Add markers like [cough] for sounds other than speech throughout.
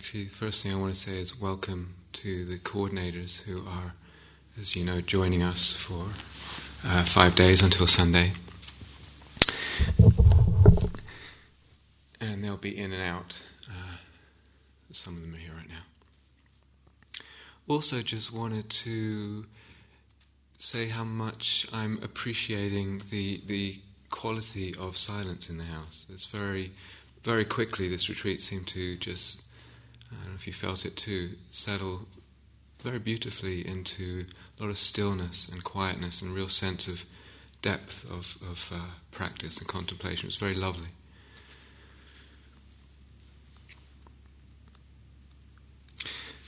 Actually, the first thing I want to say is welcome to the coordinators who are, as you know, joining us for uh, five days until Sunday. And they'll be in and out. Uh, some of them are here right now. Also, just wanted to say how much I'm appreciating the the quality of silence in the house. It's very, very quickly this retreat seemed to just, I don't know if you felt it too, settle very beautifully into a lot of stillness and quietness and real sense of depth of, of uh, practice and contemplation. It's very lovely.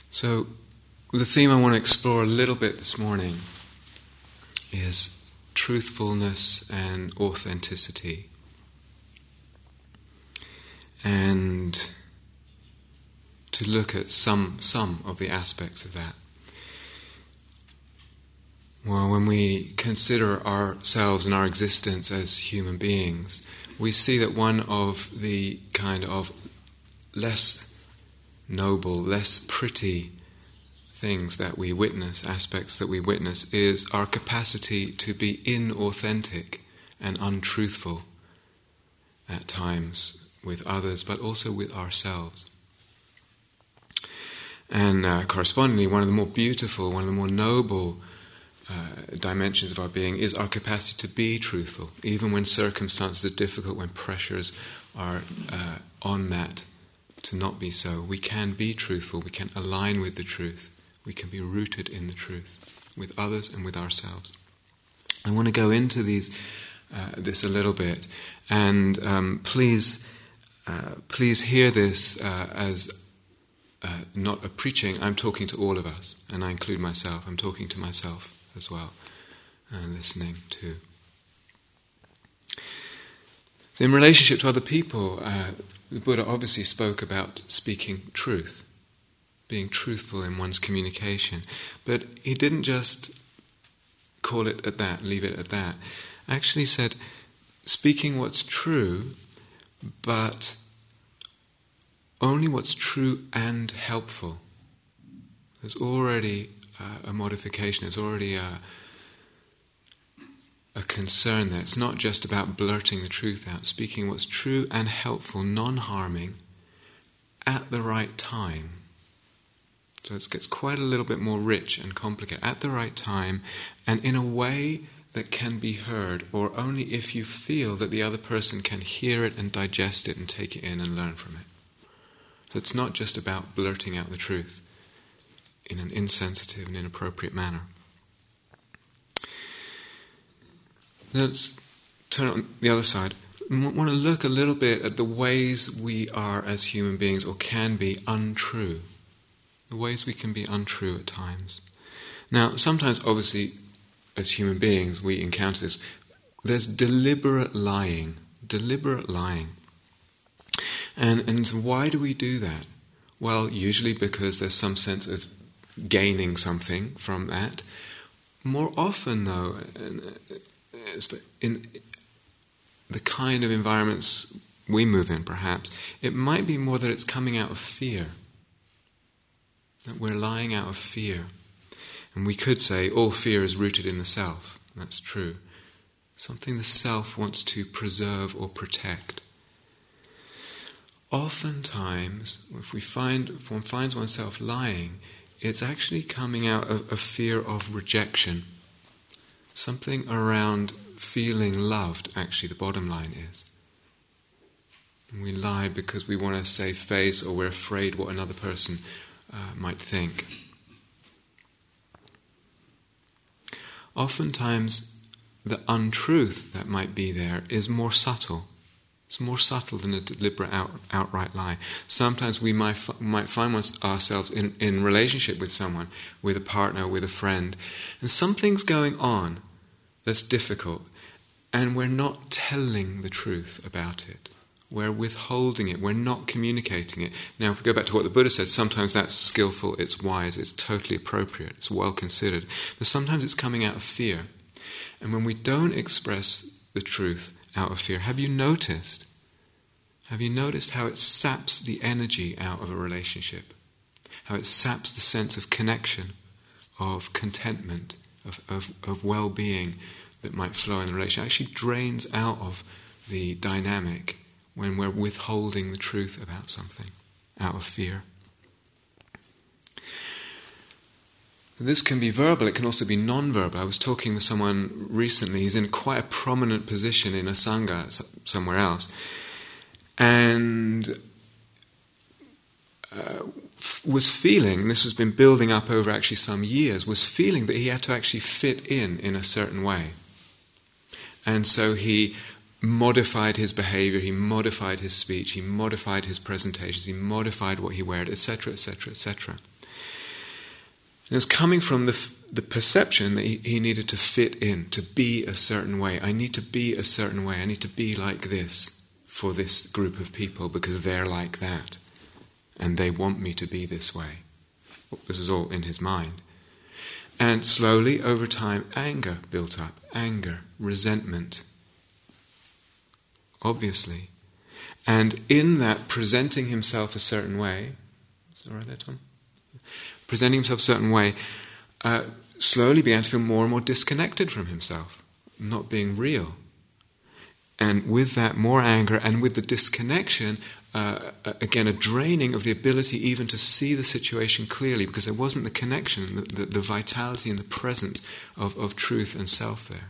So, the theme I want to explore a little bit this morning is truthfulness and authenticity. And to look at some, some of the aspects of that. Well, when we consider ourselves and our existence as human beings, we see that one of the kind of less noble, less pretty things that we witness, aspects that we witness, is our capacity to be inauthentic and untruthful at times with others, but also with ourselves. And uh, correspondingly, one of the more beautiful, one of the more noble uh, dimensions of our being is our capacity to be truthful, even when circumstances are difficult, when pressures are uh, on that to not be so. We can be truthful, we can align with the truth we can be rooted in the truth with others and with ourselves. I want to go into these uh, this a little bit, and um, please, uh, please hear this uh, as uh, not a preaching. I'm talking to all of us, and I include myself. I'm talking to myself as well, and listening to. So in relationship to other people, uh, the Buddha obviously spoke about speaking truth being truthful in one's communication. But he didn't just call it at that, leave it at that. Actually said, speaking what's true, but only what's true and helpful. There's already uh, a modification, there's already a, a concern there. It's not just about blurting the truth out, speaking what's true and helpful, non harming, at the right time. So it gets quite a little bit more rich and complicated at the right time and in a way that can be heard, or only if you feel that the other person can hear it and digest it and take it in and learn from it. So it's not just about blurting out the truth in an insensitive and inappropriate manner. Let's turn on the other side. We want to look a little bit at the ways we are as human beings or can be untrue the ways we can be untrue at times. Now, sometimes, obviously, as human beings, we encounter this. There's deliberate lying, deliberate lying. And, and why do we do that? Well, usually because there's some sense of gaining something from that. More often, though, uh, in the kind of environments we move in, perhaps, it might be more that it's coming out of fear. That we're lying out of fear. And we could say all fear is rooted in the self. That's true. Something the self wants to preserve or protect. Oftentimes, if we find if one finds oneself lying, it's actually coming out of a fear of rejection. Something around feeling loved, actually, the bottom line is. And we lie because we want to save face or we're afraid what another person uh, might think. Oftentimes, the untruth that might be there is more subtle. It's more subtle than a deliberate out, outright lie. Sometimes we might, f- might find ourselves in, in relationship with someone, with a partner, with a friend, and something's going on that's difficult, and we're not telling the truth about it. We're withholding it. We're not communicating it. Now, if we go back to what the Buddha said, sometimes that's skillful, it's wise, it's totally appropriate, it's well considered. But sometimes it's coming out of fear. And when we don't express the truth out of fear, have you noticed? Have you noticed how it saps the energy out of a relationship? How it saps the sense of connection, of contentment, of, of, of well being that might flow in the relationship? It actually drains out of the dynamic when we're withholding the truth about something out of fear. This can be verbal, it can also be non-verbal. I was talking with someone recently, he's in quite a prominent position in a Sangha somewhere else. And uh, was feeling, this has been building up over actually some years, was feeling that he had to actually fit in in a certain way. And so he modified his behavior, he modified his speech, he modified his presentations, he modified what he wore, etc., etc., etc. It was coming from the, the perception that he, he needed to fit in, to be a certain way. I need to be a certain way. I need to be like this for this group of people because they're like that. And they want me to be this way. This was all in his mind. And slowly, over time, anger built up anger, resentment. Obviously. And in that, presenting himself a certain way. Is that right there, Tom? Presenting himself a certain way, uh, slowly began to feel more and more disconnected from himself, not being real. And with that, more anger, and with the disconnection, uh, again, a draining of the ability even to see the situation clearly because there wasn't the connection, the, the, the vitality and the presence of, of truth and self there.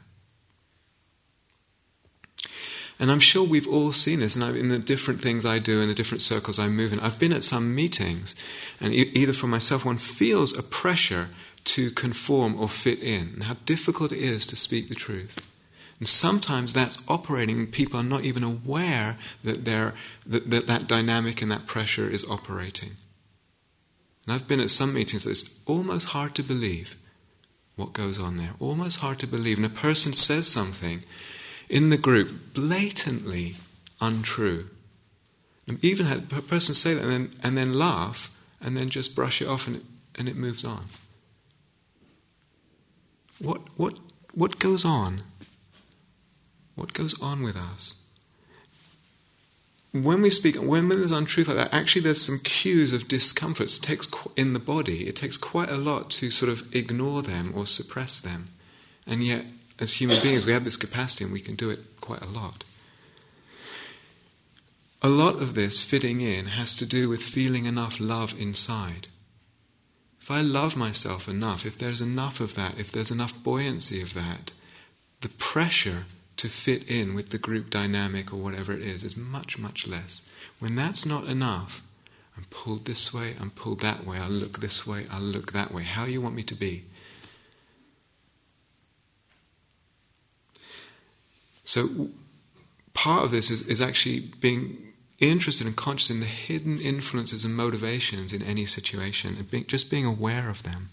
And I'm sure we've all seen this, and in the different things I do, in the different circles I move in. I've been at some meetings, and either for myself, one feels a pressure to conform or fit in, and how difficult it is to speak the truth. And sometimes that's operating, people are not even aware that, that, that that dynamic and that pressure is operating. And I've been at some meetings, that it's almost hard to believe what goes on there. Almost hard to believe. And a person says something in the group blatantly untrue. Even had a person say that and then, and then laugh and then just brush it off and it, and it moves on. What, what, what goes on? What goes on with us? When we speak, when there's untruth like that, actually there's some cues of discomfort. It takes in the body. It takes quite a lot to sort of ignore them or suppress them, and yet as human beings, we have this capacity and we can do it quite a lot. A lot of this fitting in has to do with feeling enough love inside. If I love myself enough, if there's enough of that, if there's enough buoyancy of that, the pressure to fit in with the group dynamic or whatever it is is much, much less. When that's not enough, I'm pulled this way, I'm pulled that way, I'll look this way, I'll look that way. How you want me to be? So, part of this is, is actually being interested and conscious in the hidden influences and motivations in any situation, and being, just being aware of them.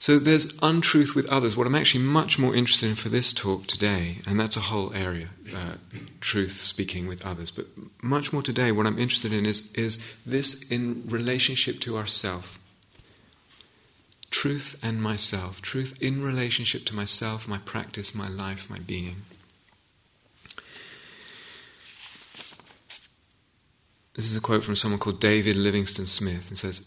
So there's untruth with others. What I'm actually much more interested in for this talk today, and that's a whole area, uh, truth speaking with others. But much more today, what I'm interested in is is this in relationship to ourself truth and myself, truth in relationship to myself, my practice, my life, my being. This is a quote from someone called David Livingstone Smith. It says,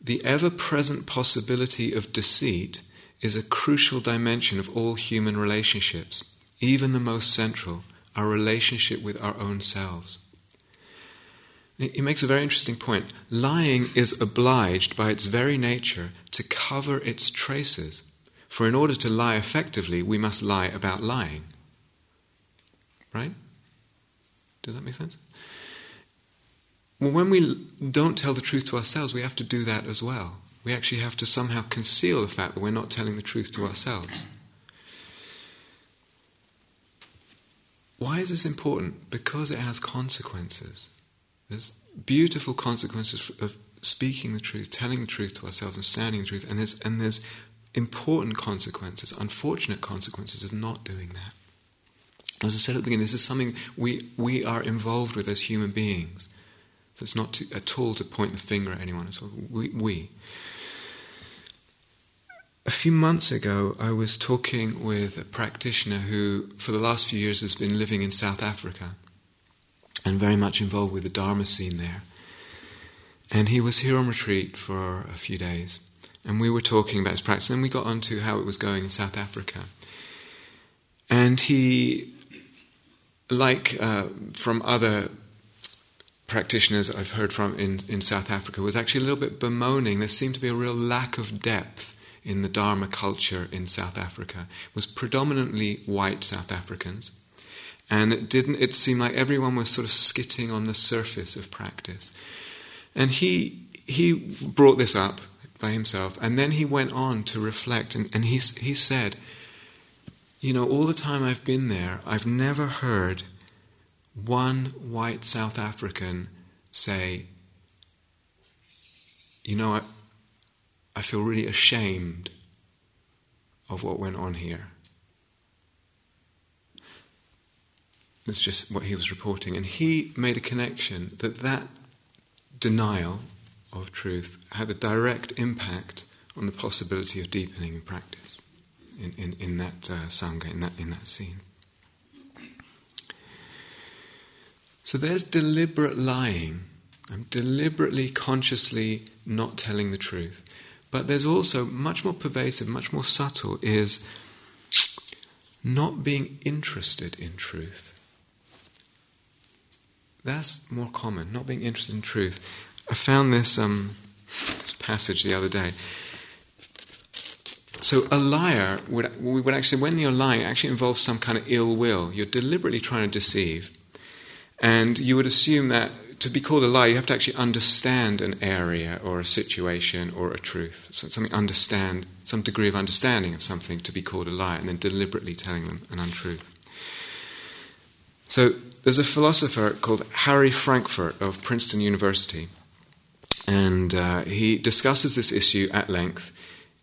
The ever present possibility of deceit is a crucial dimension of all human relationships, even the most central, our relationship with our own selves. He makes a very interesting point. Lying is obliged by its very nature to cover its traces. For in order to lie effectively, we must lie about lying. Right? Does that make sense? Well, when we don't tell the truth to ourselves, we have to do that as well. We actually have to somehow conceal the fact that we're not telling the truth to ourselves. Why is this important? Because it has consequences. There's beautiful consequences of speaking the truth, telling the truth to ourselves, and standing the truth, and there's and there's important consequences, unfortunate consequences of not doing that. As I said at the beginning, this is something we we are involved with as human beings. So it's not to, at all to point the finger at anyone at all. We, we. a few months ago, I was talking with a practitioner who, for the last few years, has been living in South Africa and very much involved with the Dharma scene there. And he was here on retreat for a few days. And we were talking about his practice, and we got on to how it was going in South Africa. And he, like uh, from other practitioners I've heard from in, in South Africa, was actually a little bit bemoaning. There seemed to be a real lack of depth in the Dharma culture in South Africa. It was predominantly white South Africans. And it didn't it seemed like everyone was sort of skitting on the surface of practice. And he he brought this up by himself, and then he went on to reflect, and, and he, he said, You know, all the time I've been there, I've never heard one white South African say, You know, I, I feel really ashamed of what went on here. That's just what he was reporting. And he made a connection that that denial of truth had a direct impact on the possibility of deepening in practice in, in, in that uh, Sangha, in that, in that scene. So there's deliberate lying. I'm deliberately, consciously not telling the truth. But there's also much more pervasive, much more subtle, is not being interested in truth. That's more common, not being interested in truth. I found this, um, this passage the other day. So a liar would, we would actually, when you're lying, it actually involves some kind of ill will. You're deliberately trying to deceive. And you would assume that to be called a liar, you have to actually understand an area or a situation or a truth. So something understand, some degree of understanding of something to be called a liar, and then deliberately telling them an untruth. So there's a philosopher called Harry Frankfurt of Princeton University and uh, he discusses this issue at length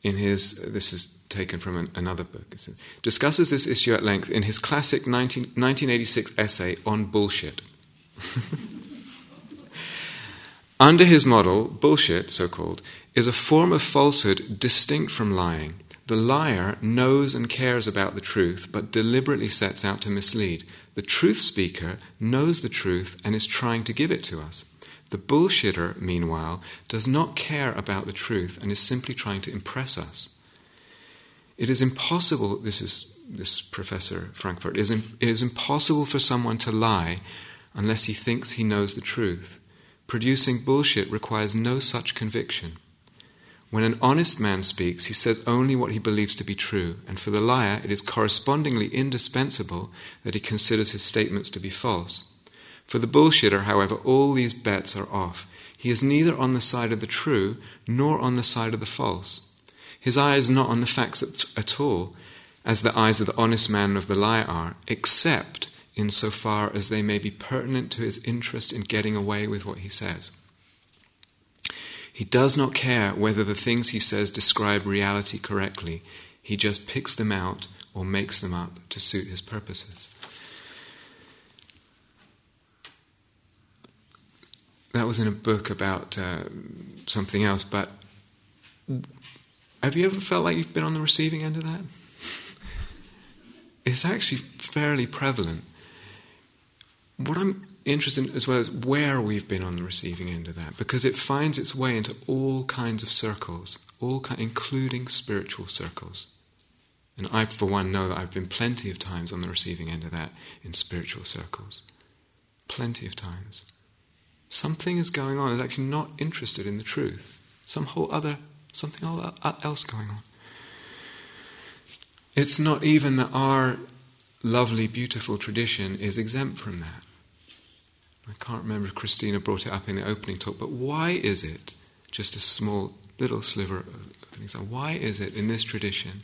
in his, this is taken from an, another book, discusses this issue at length in his classic 19, 1986 essay on bullshit. [laughs] Under his model, bullshit, so called, is a form of falsehood distinct from lying. The liar knows and cares about the truth, but deliberately sets out to mislead. The truth speaker knows the truth and is trying to give it to us. The bullshitter, meanwhile, does not care about the truth and is simply trying to impress us. It is impossible, this is this professor Frankfurt, it is, it is impossible for someone to lie unless he thinks he knows the truth. Producing bullshit requires no such conviction. When an honest man speaks, he says only what he believes to be true, and for the liar, it is correspondingly indispensable that he considers his statements to be false. For the bullshitter, however, all these bets are off. He is neither on the side of the true nor on the side of the false. His eye is not on the facts at, all, as the eyes of the honest man and of the liar are, except in so far as they may be pertinent to his interest in getting away with what he says. He does not care whether the things he says describe reality correctly, he just picks them out or makes them up to suit his purposes. that was in a book about uh, something else, but have you ever felt like you've been on the receiving end of that? [laughs] it's actually fairly prevalent. What I'm interested in as well as where we've been on the receiving end of that, because it finds its way into all kinds of circles, all including spiritual circles. And I, for one, know that I've been plenty of times on the receiving end of that in spiritual circles. Plenty of times. Something is going on, is actually not interested in the truth. Some whole other, something uh, else going on. It's not even that our lovely, beautiful tradition is exempt from that. I can't remember if Christina brought it up in the opening talk, but why is it, just a small little sliver of an example, why is it in this tradition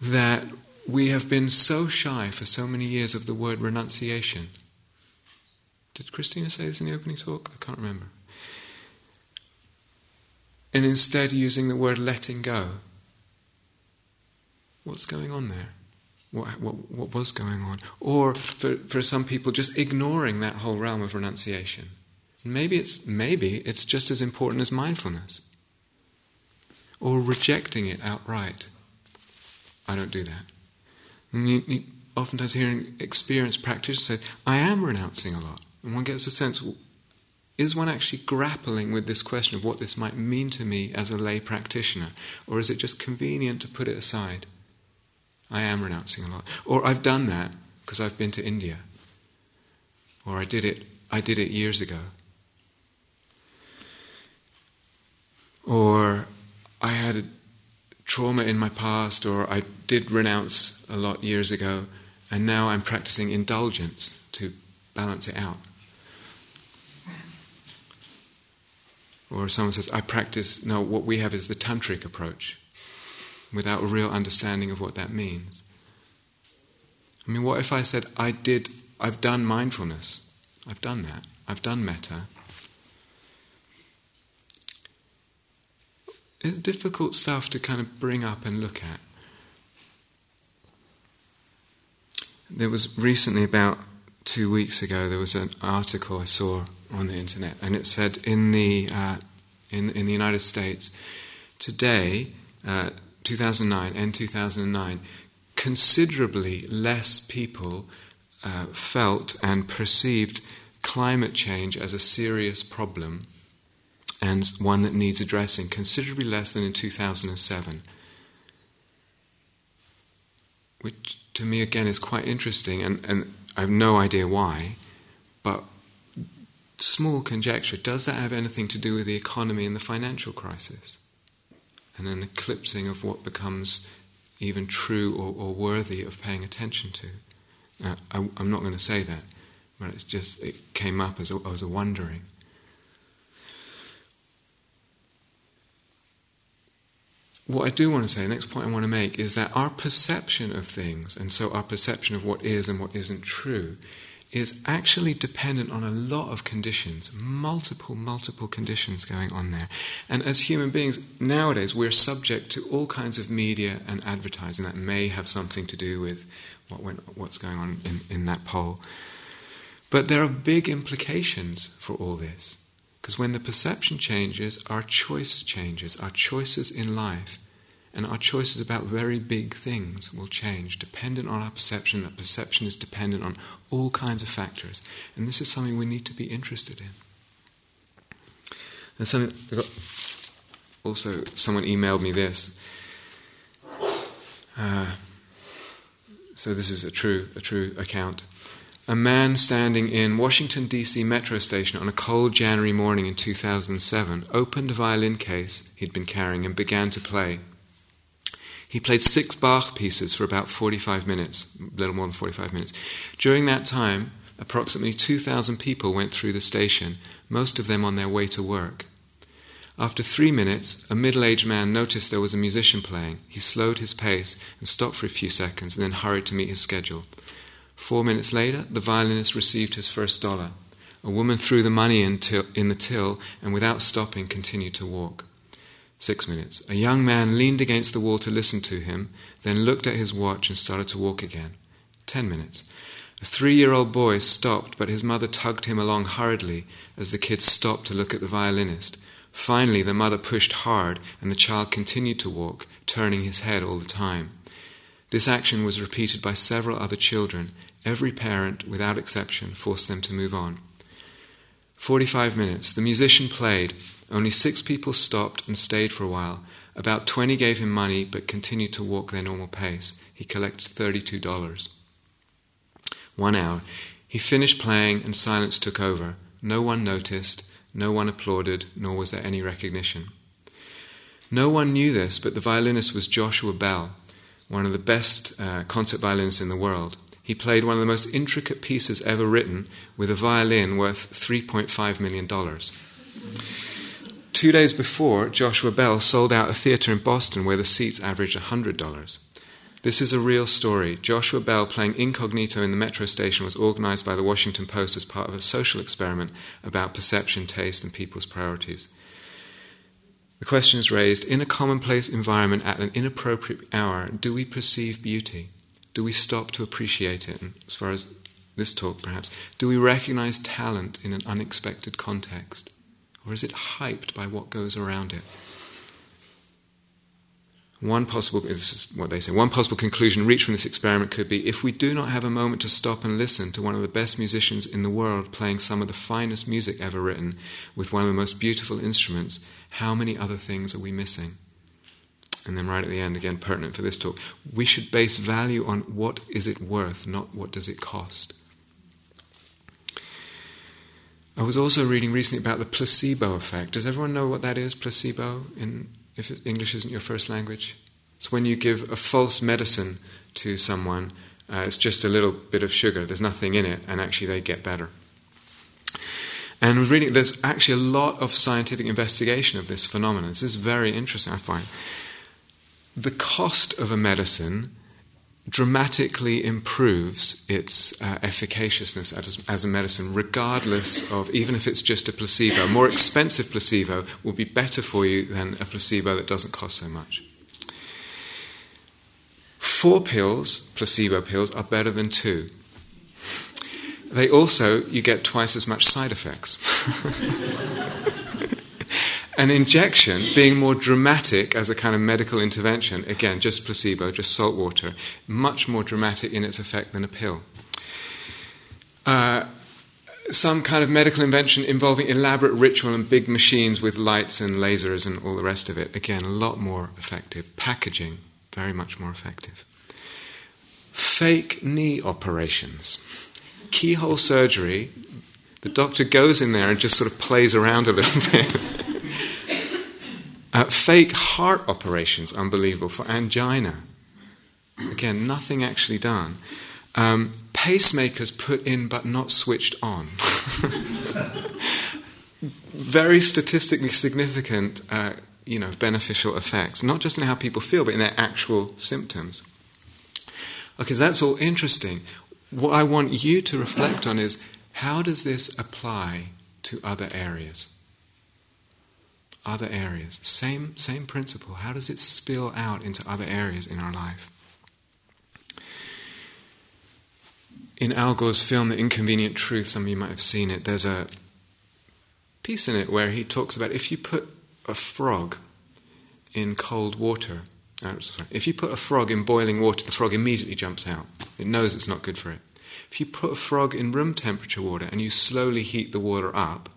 that we have been so shy for so many years of the word renunciation? Did Christina say this in the opening talk? I can't remember. And instead using the word letting go. What's going on there? What, what, what was going on? Or for, for some people, just ignoring that whole realm of renunciation. Maybe it's, maybe it's just as important as mindfulness. or rejecting it outright. I don't do that. And you, you oftentimes hearing experienced practitioners say, I am renouncing a lot. And one gets a sense, is one actually grappling with this question of what this might mean to me as a lay practitioner? Or is it just convenient to put it aside? I am renouncing a lot. Or I've done that because I've been to India. Or I did it I did it years ago. Or I had a trauma in my past, or I did renounce a lot years ago, and now I'm practicing indulgence to balance it out. Or someone says, I practice, no, what we have is the tantric approach, without a real understanding of what that means. I mean, what if I said, I did, I've done mindfulness, I've done that, I've done metta. It's difficult stuff to kind of bring up and look at. There was recently, about two weeks ago, there was an article I saw on the internet, and it said in the uh, in in the United States today, uh, 2009 and 2009, considerably less people uh, felt and perceived climate change as a serious problem and one that needs addressing, considerably less than in 2007. Which to me again is quite interesting, and, and I have no idea why, but small conjecture does that have anything to do with the economy and the financial crisis? And an eclipsing of what becomes even true or, or worthy of paying attention to? Uh, I, am not going to say that, but it's just, it came up as a, as a wondering. what I do want to say, the next point I want to make, is that our perception of things, and so our perception of what is and what isn't true, is actually dependent on a lot of conditions, multiple, multiple conditions going on there. And as human beings, nowadays, we're subject to all kinds of media and advertising that may have something to do with what went, what's going on in, in that poll. But there are big implications for all this. Because when the perception changes, our choice changes. Our choices in life and our choices about very big things will change, dependent on our perception. That perception is dependent on all kinds of factors. And this is something we need to be interested in. And something, also, someone emailed me this. Uh, so this is a true, a true account a man standing in Washington, D.C. metro station on a cold January morning in 2007 opened a violin case he'd been carrying and began to play. He played six Bach pieces for about 45 minutes, a little more than 45 minutes. During that time, approximately 2,000 people went through the station, most of them on their way to work. After three minutes, a middle aged man noticed there was a musician playing. He slowed his pace and stopped for a few seconds and then hurried to meet his schedule. Four minutes later, the violinist received his first dollar. A woman threw the money in, till, in the till and without stopping continued to walk. Six minutes. A young man leaned against the wall to listen to him, then looked at his watch and started to walk again. Ten minutes. A three year old boy stopped, but his mother tugged him along hurriedly as the kid stopped to look at the violinist. Finally, the mother pushed hard, and the child continued to walk, turning his head all the time. This action was repeated by several other children, Every parent, without exception, forced them to move on. 45 minutes. The musician played. Only six people stopped and stayed for a while. About 20 gave him money but continued to walk their normal pace. He collected $32. One hour. He finished playing and silence took over. No one noticed, no one applauded, nor was there any recognition. No one knew this, but the violinist was Joshua Bell, one of the best uh, concert violinists in the world he played one of the most intricate pieces ever written with a violin worth $3.5 million. Two days before, Joshua Bell sold out a theater in Boston where the seats averaged $100. This is a real story. Joshua Bell playing incognito in the metro station was organized by the Washington Post as part of a social experiment about perception, taste, and people's priorities. The question is raised in a commonplace environment at an inappropriate hour, do we perceive beauty? Do we stop to appreciate it? And as far as this talk, perhaps, do we recognize talent in an unexpected context? Or is it hyped by what goes around it? One possible, this is what they say, one possible conclusion reached from this experiment could be if we do not have a moment to stop and listen to one of the best musicians in the world playing some of the finest music ever written with one of the most beautiful instruments, how many other things are we missing? And then right at the end, again pertinent for this talk, we should base value on what is it worth, not what does it cost. I was also reading recently about the placebo effect. Does everyone know what that is, placebo, in, if English isn't your first language? It's when you give a false medicine to someone, uh, it's just a little bit of sugar, there's nothing in it, and actually they get better. And reading, there's actually a lot of scientific investigation of this phenomenon. This is very interesting, I find the cost of a medicine dramatically improves its uh, efficaciousness as, as, a medicine, regardless of even if it's just a placebo. A more expensive placebo will be better for you than a placebo that doesn't cost so much. Four pills, placebo pills, are better than two. They also, you get twice as much side effects. [laughs] an injection being more dramatic as a kind of medical intervention, again, just placebo, just salt water, much more dramatic in its effect than a pill. Uh, some kind of medical invention involving elaborate ritual and big machines with lights and lasers and all the rest of it, again, a lot more effective. Packaging, very much more effective. Fake knee operations. Keyhole surgery, the doctor goes in there and just sort of plays around a little [laughs] bit. Uh, fake heart operations, unbelievable, for angina. Again, nothing actually done. Um, pacemakers put in but not switched on. [laughs] Very statistically significant, uh, you know, beneficial effects, not just in how people feel, but in their actual symptoms. Okay, so that's all interesting. What I want you to reflect on is how does this apply to other areas? Other areas. Same, same principle. How does it spill out into other areas in our life? In Al Gore's film, The Inconvenient Truth, some of you might have seen it, there's a piece in it where he talks about if you put a frog in cold water, uh, sorry, if you put a frog in boiling water, the frog immediately jumps out. It knows it's not good for it. If you put a frog in room temperature water and you slowly heat the water up,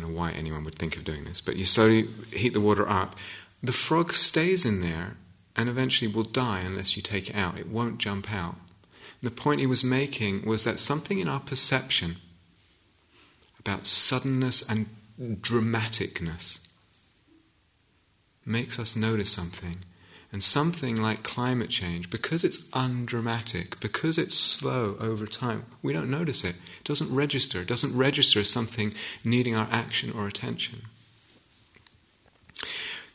don't know why anyone would think of doing this, but you slowly heat the water up. The frog stays in there and eventually will die unless you take it out. It won't jump out. And the point he was making was that something in our perception about suddenness and dramaticness makes us notice something and something like climate change, because it's undramatic, because it's slow over time, we don't notice it. It doesn't register. It doesn't register as something needing our action or attention.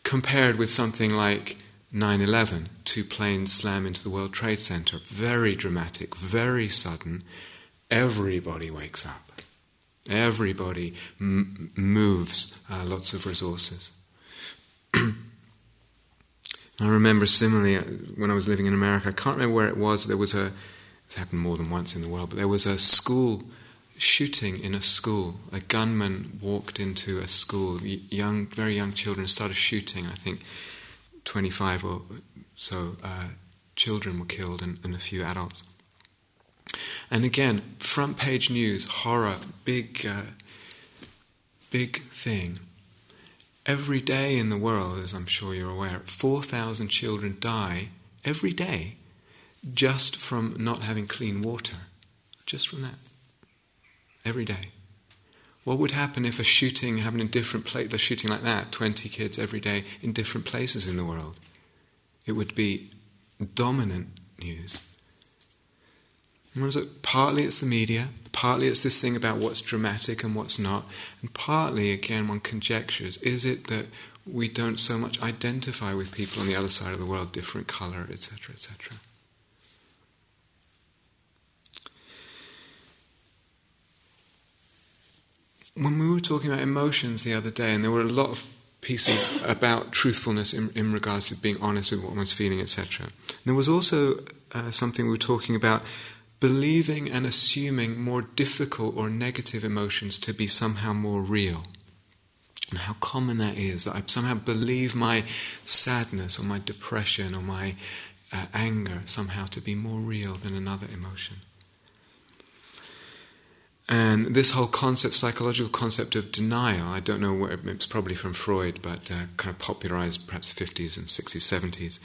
Compared with something like 9 11, two planes slam into the World Trade Center, very dramatic, very sudden, everybody wakes up. Everybody m- moves uh, lots of resources. [clears throat] I remember similarly uh, when I was living in America, I can't remember where it was, there was a, it's happened more than once in the world, but there was a school shooting in a school. A gunman walked into a school, young, very young children started shooting. I think 25 or so uh, children were killed and, and, a few adults. And again, front page news, horror, big, uh, big thing. Every day in the world, as I'm sure you're aware, 4,000 children die every day just from not having clean water. Just from that. Every day. What would happen if a shooting happened in different places, a shooting like that, 20 kids every day in different places in the world? It would be dominant news. Partly it's the media, partly it's this thing about what's dramatic and what's not, and partly, again, one conjectures is it that we don't so much identify with people on the other side of the world, different colour, etc., etc. When we were talking about emotions the other day, and there were a lot of pieces about truthfulness in, in regards to being honest with what one's feeling, etc. There was also uh, something we were talking about believing and assuming more difficult or negative emotions to be somehow more real. And how common that is, that I somehow believe my sadness or my depression or my uh, anger somehow to be more real than another emotion. And this whole concept, psychological concept of denial, I don't know where it's probably from Freud, but uh, kind of popularized perhaps 50s and 60s, 70s.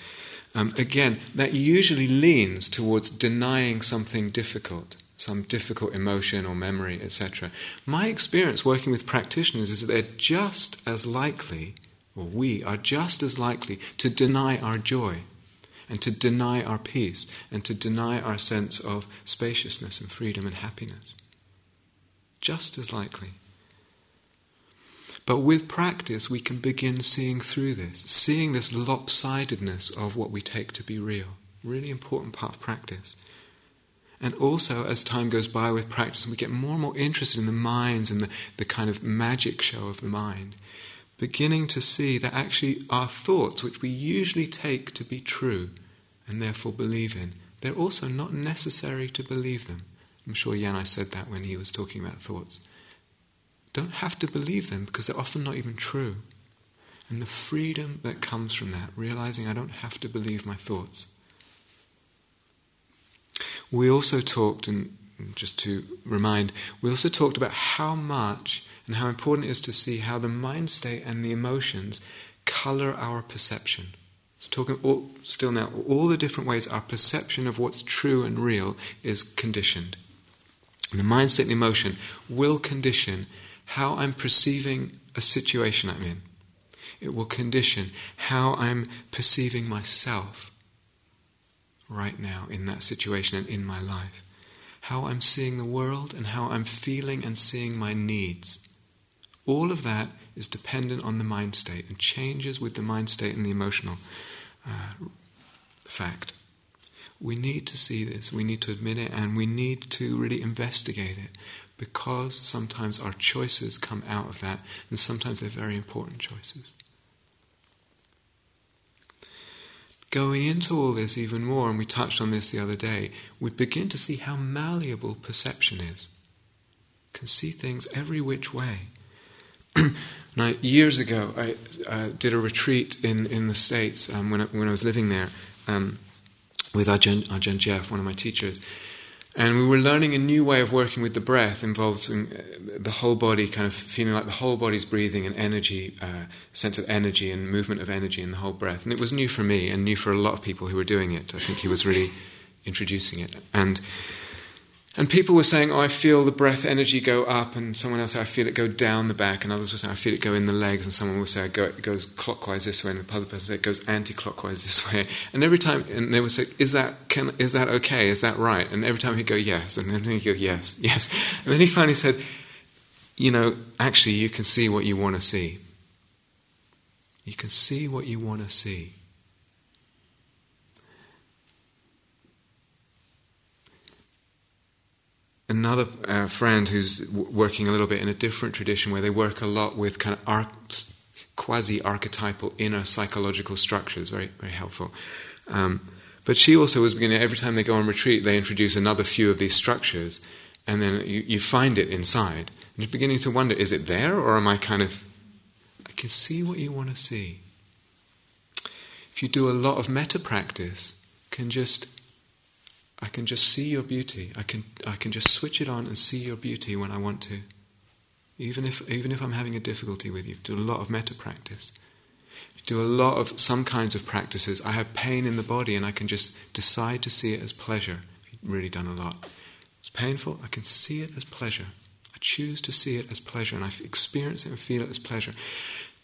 Um, again, that usually leans towards denying something difficult, some difficult emotion or memory, etc. My experience working with practitioners is that they're just as likely, or we are just as likely, to deny our joy and to deny our peace and to deny our sense of spaciousness and freedom and happiness just as likely. But with practice, we can begin seeing through this, seeing this lopsidedness of what we take to be real. Really important part of practice. And also, as time goes by with practice, we get more and more interested in the minds and the, the kind of magic show of the mind, beginning to see that actually our thoughts, which we usually take to be true and therefore believe in, they're also not necessary to believe them. I'm sure Yanai said that when he was talking about thoughts. Don't have to believe them because they're often not even true. And the freedom that comes from that, realizing I don't have to believe my thoughts. We also talked, and just to remind, we also talked about how much and how important it is to see how the mind state and the emotions color our perception. So, talking all, still now, all the different ways our perception of what's true and real is conditioned. And the mind state and the emotion will condition how I'm perceiving a situation I'm in. It will condition how I'm perceiving myself right now in that situation and in my life. How I'm seeing the world and how I'm feeling and seeing my needs. All of that is dependent on the mind state and changes with the mind state and the emotional uh, fact. We need to see this, we need to admit it, and we need to really investigate it because sometimes our choices come out of that, and sometimes they're very important choices. Going into all this even more, and we touched on this the other day, we begin to see how malleable perception is. can see things every which way. [clears throat] now, years ago, I uh, did a retreat in, in the States um, when, I, when I was living there. Um, with Ajahn, Ajahn Geoff, one of my teachers. And we were learning a new way of working with the breath, involving uh, the whole body, kind of feeling like the whole body's breathing and energy, uh, sense of energy and movement of energy in the whole breath. And it was new for me and new for a lot of people who were doing it. I think he was really introducing it. And and people were saying, Oh, I feel the breath energy go up, and someone else said, I feel it go down the back, and others were saying, I feel it go in the legs, and someone would say, it goes clockwise this way, and the other person said, it goes anti clockwise this way. And every time, and they would say, Is that, can, is that okay? Is that right? And every time he'd go, Yes, and then he'd go, Yes, [laughs] yes. And then he finally said, You know, actually, you can see what you want to see. You can see what you want to see. Another uh, friend who's w- working a little bit in a different tradition where they work a lot with kind of quasi archetypal inner psychological structures, very, very helpful. Um, but she also was beginning, every time they go on retreat, they introduce another few of these structures, and then you, you find it inside. And you're beginning to wonder is it there, or am I kind of. I can see what you want to see. If you do a lot of metta practice, can just I can just see your beauty. I can, I can just switch it on and see your beauty when I want to. Even if, even if I'm having a difficulty with you, do a lot of metta practice. Do a lot of some kinds of practices. I have pain in the body and I can just decide to see it as pleasure. You've really done a lot. It's painful, I can see it as pleasure. I choose to see it as pleasure and I experience it and feel it as pleasure.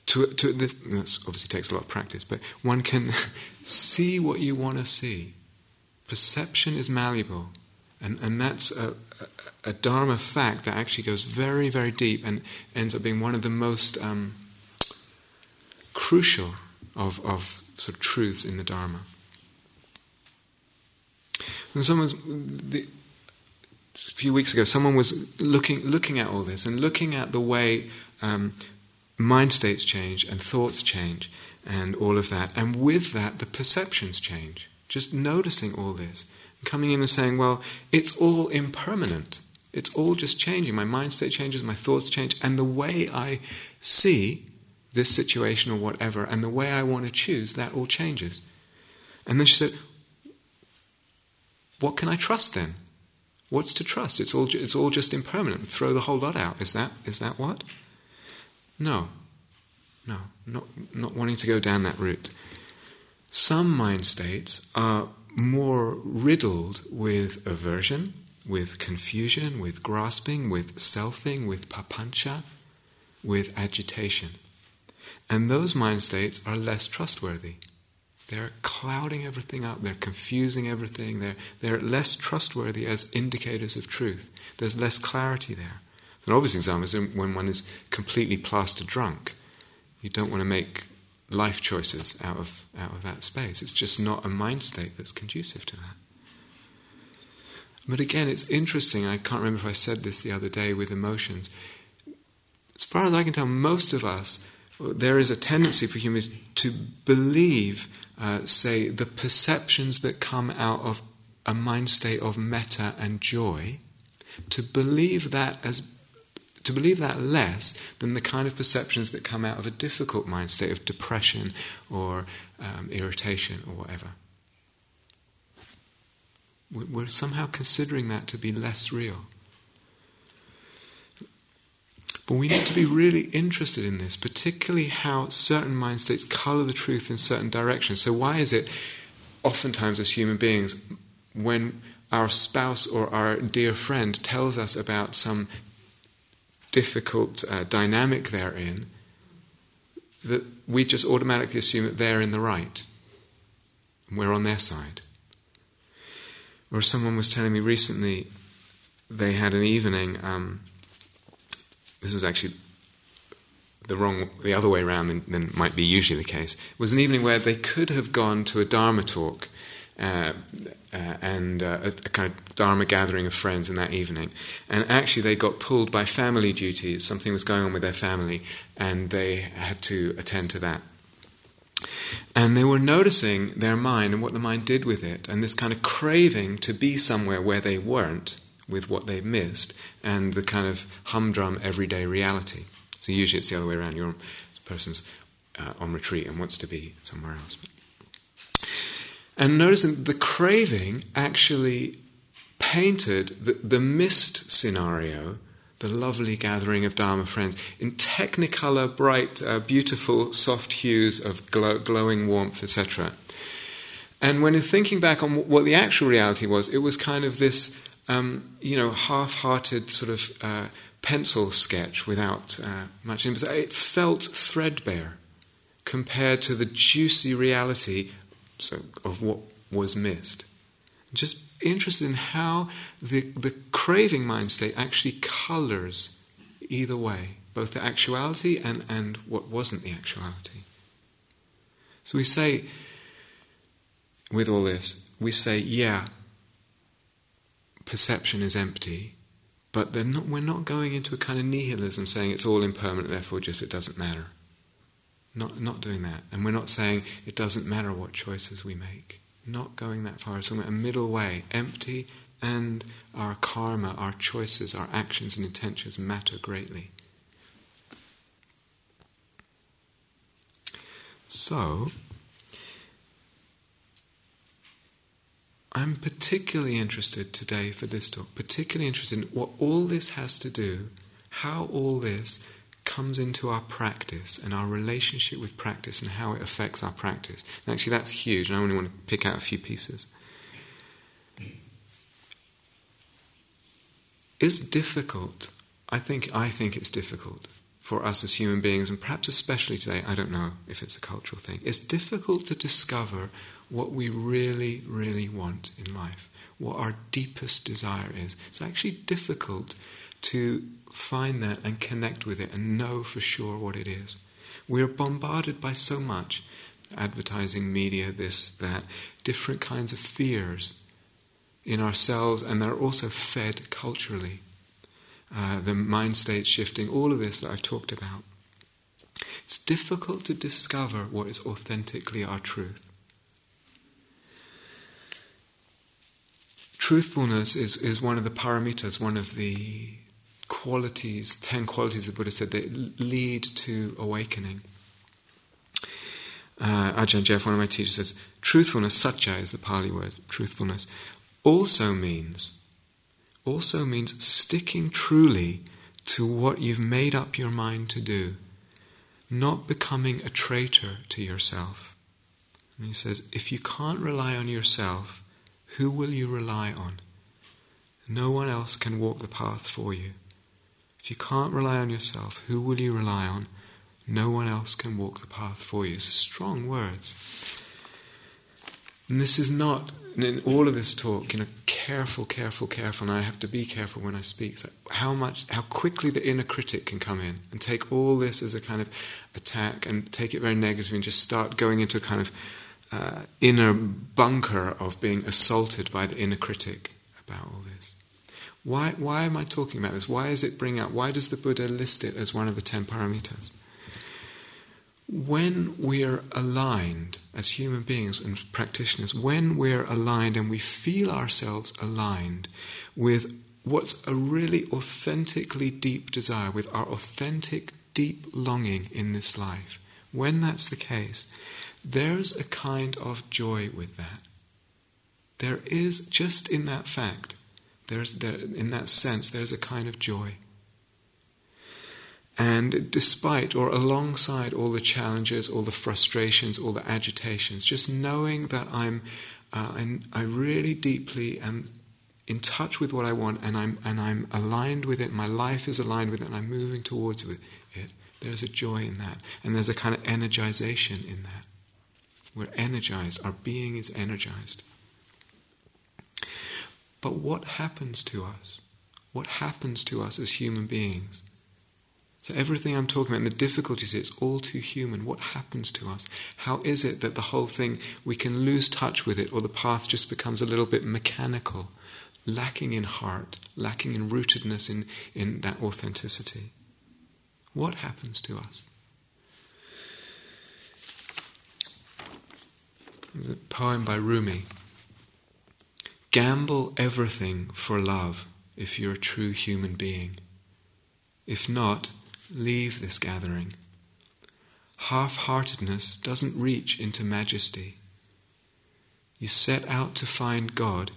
To, to, this obviously takes a lot of practice, but one can [laughs] see what you want to see perception is malleable. And, and that's a, a, Dharma fact that actually goes very, very deep and ends up being one of the most um, crucial of, of sort of truths in the Dharma. And someone's, the, a few weeks ago, someone was looking, looking at all this and looking at the way um, mind states change and thoughts change and all of that. And with that, the perceptions change. Just noticing all this, and coming in and saying, well, it's all impermanent. It's all just changing. My mind state changes, my thoughts change, and the way I see this situation or whatever, and the way I want to choose, that all changes. And then she said, What can I trust then? What's to trust? It's all, it's all just impermanent. Throw the whole lot out. Is that, is that what? No. No. Not, not wanting to go down that route. Some mind states are more riddled with aversion, with confusion, with grasping, with selfing, with papancha, with agitation. And those mind states are less trustworthy. They're clouding everything up, they're confusing everything, they're, they're less trustworthy as indicators of truth. There's less clarity there. An obvious example is when one is completely plaster drunk. You don't want to make life choices out of, out of that space. It's just not a mind state that's conducive to that. But again, it's interesting. I can't remember if I said this the other day with emotions. As far as I can tell, most of us, there is a tendency for humans to believe, uh, say, the perceptions that come out of a mind state of metta and joy, to believe that as to believe that less than the kind of perceptions that come out of a difficult mind state of depression or um, irritation or whatever. We're somehow considering that to be less real. But we need to be really interested in this, particularly how certain mind states color the truth in certain directions. So, why is it oftentimes as human beings, when our spouse or our dear friend tells us about some difficult uh, dynamic in that we just automatically assume that they're in the right. And we're on their side. Or someone was telling me recently they had an evening, um, this was actually the wrong, the other way around than, than, might be usually the case. It was an evening where they could have gone to a Dharma talk uh, uh, and uh, a, a, kind of Dharma gathering of friends in that evening. And actually, they got pulled by family duties. Something was going on with their family, and they had to attend to that. And they were noticing their mind and what the mind did with it, and this kind of craving to be somewhere where they weren't with what they missed, and the kind of humdrum everyday reality. So usually it's the other way around. Your person's uh, on retreat and wants to be somewhere else. And noticing the craving actually painted the, the missed scenario, the lovely gathering of Dharma friends, in technicolor, bright, uh, beautiful, soft hues of glow, glowing warmth, etc. And when thinking back on what the actual reality was, it was kind of this, um, you know, half-hearted sort of uh, pencil sketch without uh, much. It felt threadbare compared to the juicy reality so of what was missed. Just interested in how the, the craving mind state actually colors either way, both the actuality and, and what wasn't the actuality. So we say, with all this, we say, yeah, perception is empty, but not, we're not going into a kind of nihilism saying it's all impermanent, therefore just it doesn't matter. Not, not doing that. And we're not saying it doesn't matter what choices we make. Not going that far. So a middle way, empty, and our karma, our choices, our actions and intentions matter greatly. So, I'm particularly interested today for this talk, particularly interested in what all this has to do, how all this comes into our practice and our relationship with practice and how it affects our practice. And actually, that's huge, and I only want to pick out a few pieces. It's difficult. I think I think it's difficult for us as human beings, and perhaps especially today. I don't know if it's a cultural thing. It's difficult to discover what we really, really want in life, what our deepest desire is. It's actually difficult to find that and connect with it and know for sure what it is. We're bombarded by so much advertising, media, this, that, different kinds of fears in ourselves, and they're also fed culturally. Uh, the mind state shifting, all of this that I've talked about. It's difficult to discover what is authentically our truth. Truthfulness is, is one of the paramitas, one of the qualities, ten qualities the Buddha said that lead to awakening. uh, Ajahn Geoff, one of my teachers, says truthfulness, satya is the Pali word, truthfulness, also means also means sticking truly to what you've made up your mind to do, not becoming a traitor to yourself. And he says, if you can't rely on yourself, who will you rely on? No one else can walk the path for you. If you can't rely on yourself, who will you rely on? No one else can walk the path for you. It's strong words. And this is not, in all of this talk, you know, careful, careful, careful, and I have to be careful when I speak. So how much, how quickly the inner critic can come in and take all this as a kind of attack and take it very negatively and just start going into a kind of uh, inner bunker of being assaulted by the inner critic about all this. Why, why am I talking about this? Why is it bring up? Why does the Buddha list it as one of the ten paramitas? when we're aligned as human beings and practitioners, when we're aligned and we feel ourselves aligned with what's a really authentically deep desire, with our authentic deep longing in this life, when that's the case, there's a kind of joy with that. There is, just in that fact, there's there, in that sense, there's a kind of joy. And despite or alongside all the challenges, all the frustrations, all the agitations, just knowing that I'm, uh, I'm I really deeply am in touch with what I want and I'm, and I'm aligned with it, my life is aligned with it, and I'm moving towards it, there's a joy in that. And there's a kind of energization in that. We're energized, our being is energized. But what happens to us? What happens to us as human beings? So, everything I'm talking about and the difficulties, it's all too human. What happens to us? How is it that the whole thing, we can lose touch with it, or the path just becomes a little bit mechanical, lacking in heart, lacking in rootedness in, in that authenticity? What happens to us? There's a poem by Rumi Gamble everything for love if you're a true human being. If not, leave this gathering. Half heartedness doesn't reach into majesty. You set out to find God,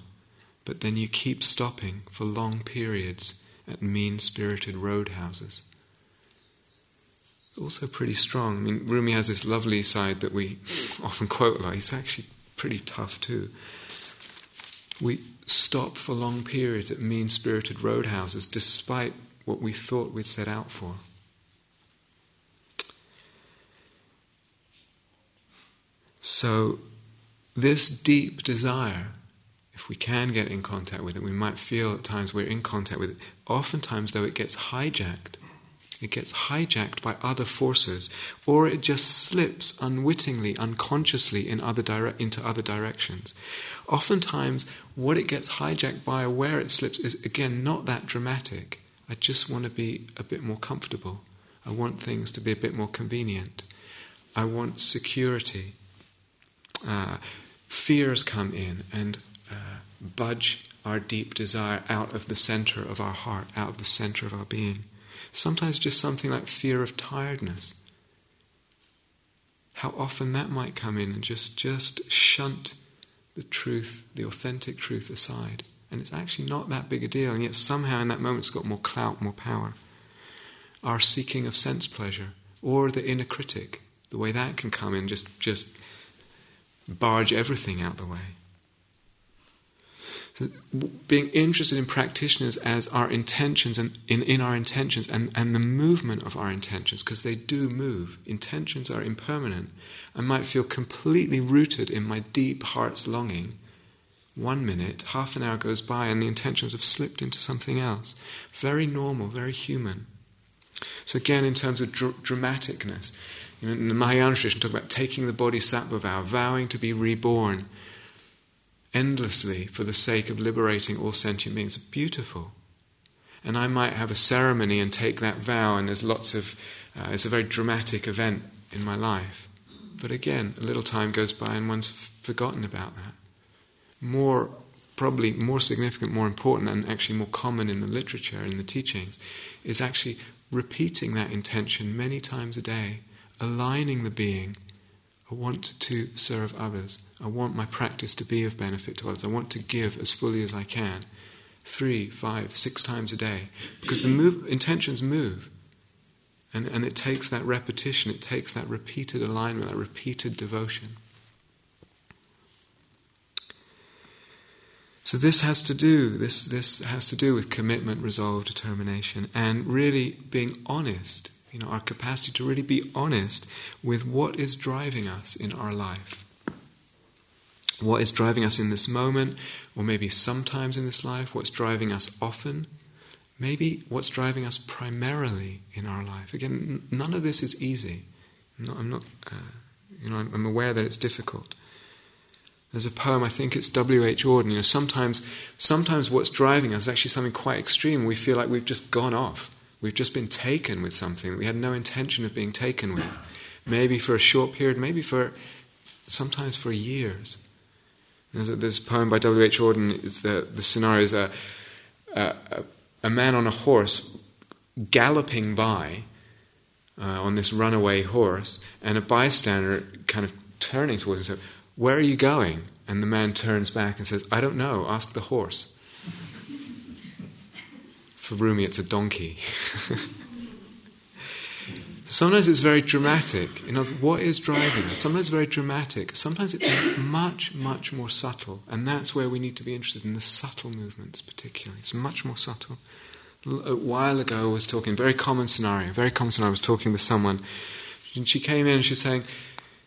but then you keep stopping for long periods at mean spirited roadhouses. Also, pretty strong. I mean, Rumi has this lovely side that we [laughs] often quote a lot. He's actually pretty tough too. We stop for long periods at mean spirited roadhouses despite what we thought we'd set out for. So, this deep desire, if we can get in contact with it, we might feel at times we're in contact with it. Oftentimes, though, it gets hijacked. It gets hijacked by other forces, or it just slips unwittingly, unconsciously in other dire- into other directions. Oftentimes, what it gets hijacked by or where it slips is, again, not that dramatic. I just want to be a bit more comfortable. I want things to be a bit more convenient. I want security uh, fears come in and uh, budge our deep desire out of the center of our heart, out of the center of our being. Sometimes just something like fear of tiredness. How often that might come in and just, just shunt the truth, the authentic truth aside. And it's actually not that big a deal, and yet somehow in that moment it's got more clout, more power. Our seeking of sense pleasure, or the inner critic, the way that can come in, just, just barge everything out the way. Being interested in practitioners as our intentions and in, in our intentions and, and the movement of our intentions, because they do move. Intentions are impermanent. I might feel completely rooted in my deep heart's longing. One minute, half an hour goes by, and the intentions have slipped into something else. Very normal, very human. So, again, in terms of dr- dramaticness, you know, in the Mahayana tradition, talk about taking the bodhisattva vow, vowing to be reborn endlessly for the sake of liberating all sentient beings. Beautiful. And I might have a ceremony and take that vow, and there's lots of, uh, it's a very dramatic event in my life. But again, a little time goes by and one's forgotten about that. More, probably more significant, more important, and actually more common in the literature, in the teachings, is actually repeating that intention many times a day aligning the being I want to serve others. I want my practice to be of benefit to others. I want to give as fully as I can. Three, five, six times a day. Because the move, intentions move. And, and it takes that repetition, it takes that repeated alignment, that repeated devotion. So this has to do, this, this has to do with commitment, resolve, determination, and really being honest, you know, our capacity to really be honest with what is driving us in our life. What is driving us in this moment, or maybe sometimes in this life, what's driving us often, maybe what's driving us primarily in our life. Again, none of this is easy. I'm not, I'm not uh, you know, I'm, aware that it's difficult. There's a poem, I think it's W.H. Auden. You know, sometimes, sometimes what's driving us is actually something quite extreme. We feel like we've just gone off. We've just been taken with something that we had no intention of being taken with. Maybe for a short period, maybe for sometimes for years. There's a, poem by W.H. Auden. It's the, the scenario is a, a, a man on a horse galloping by uh, on this runaway horse, and a bystander kind of turning towards him Where are you going? And the man turns back and says, I don't know, ask the horse. For Rumi, it's a donkey. [laughs] Sometimes it's very dramatic. You know, what is driving us? Sometimes it's very dramatic. Sometimes it's much, much more subtle. And that's where we need to be interested in the subtle movements, particularly. It's much more subtle a while ago I was talking, very common scenario, very common scenario. I was talking with someone, and she came in and she was saying,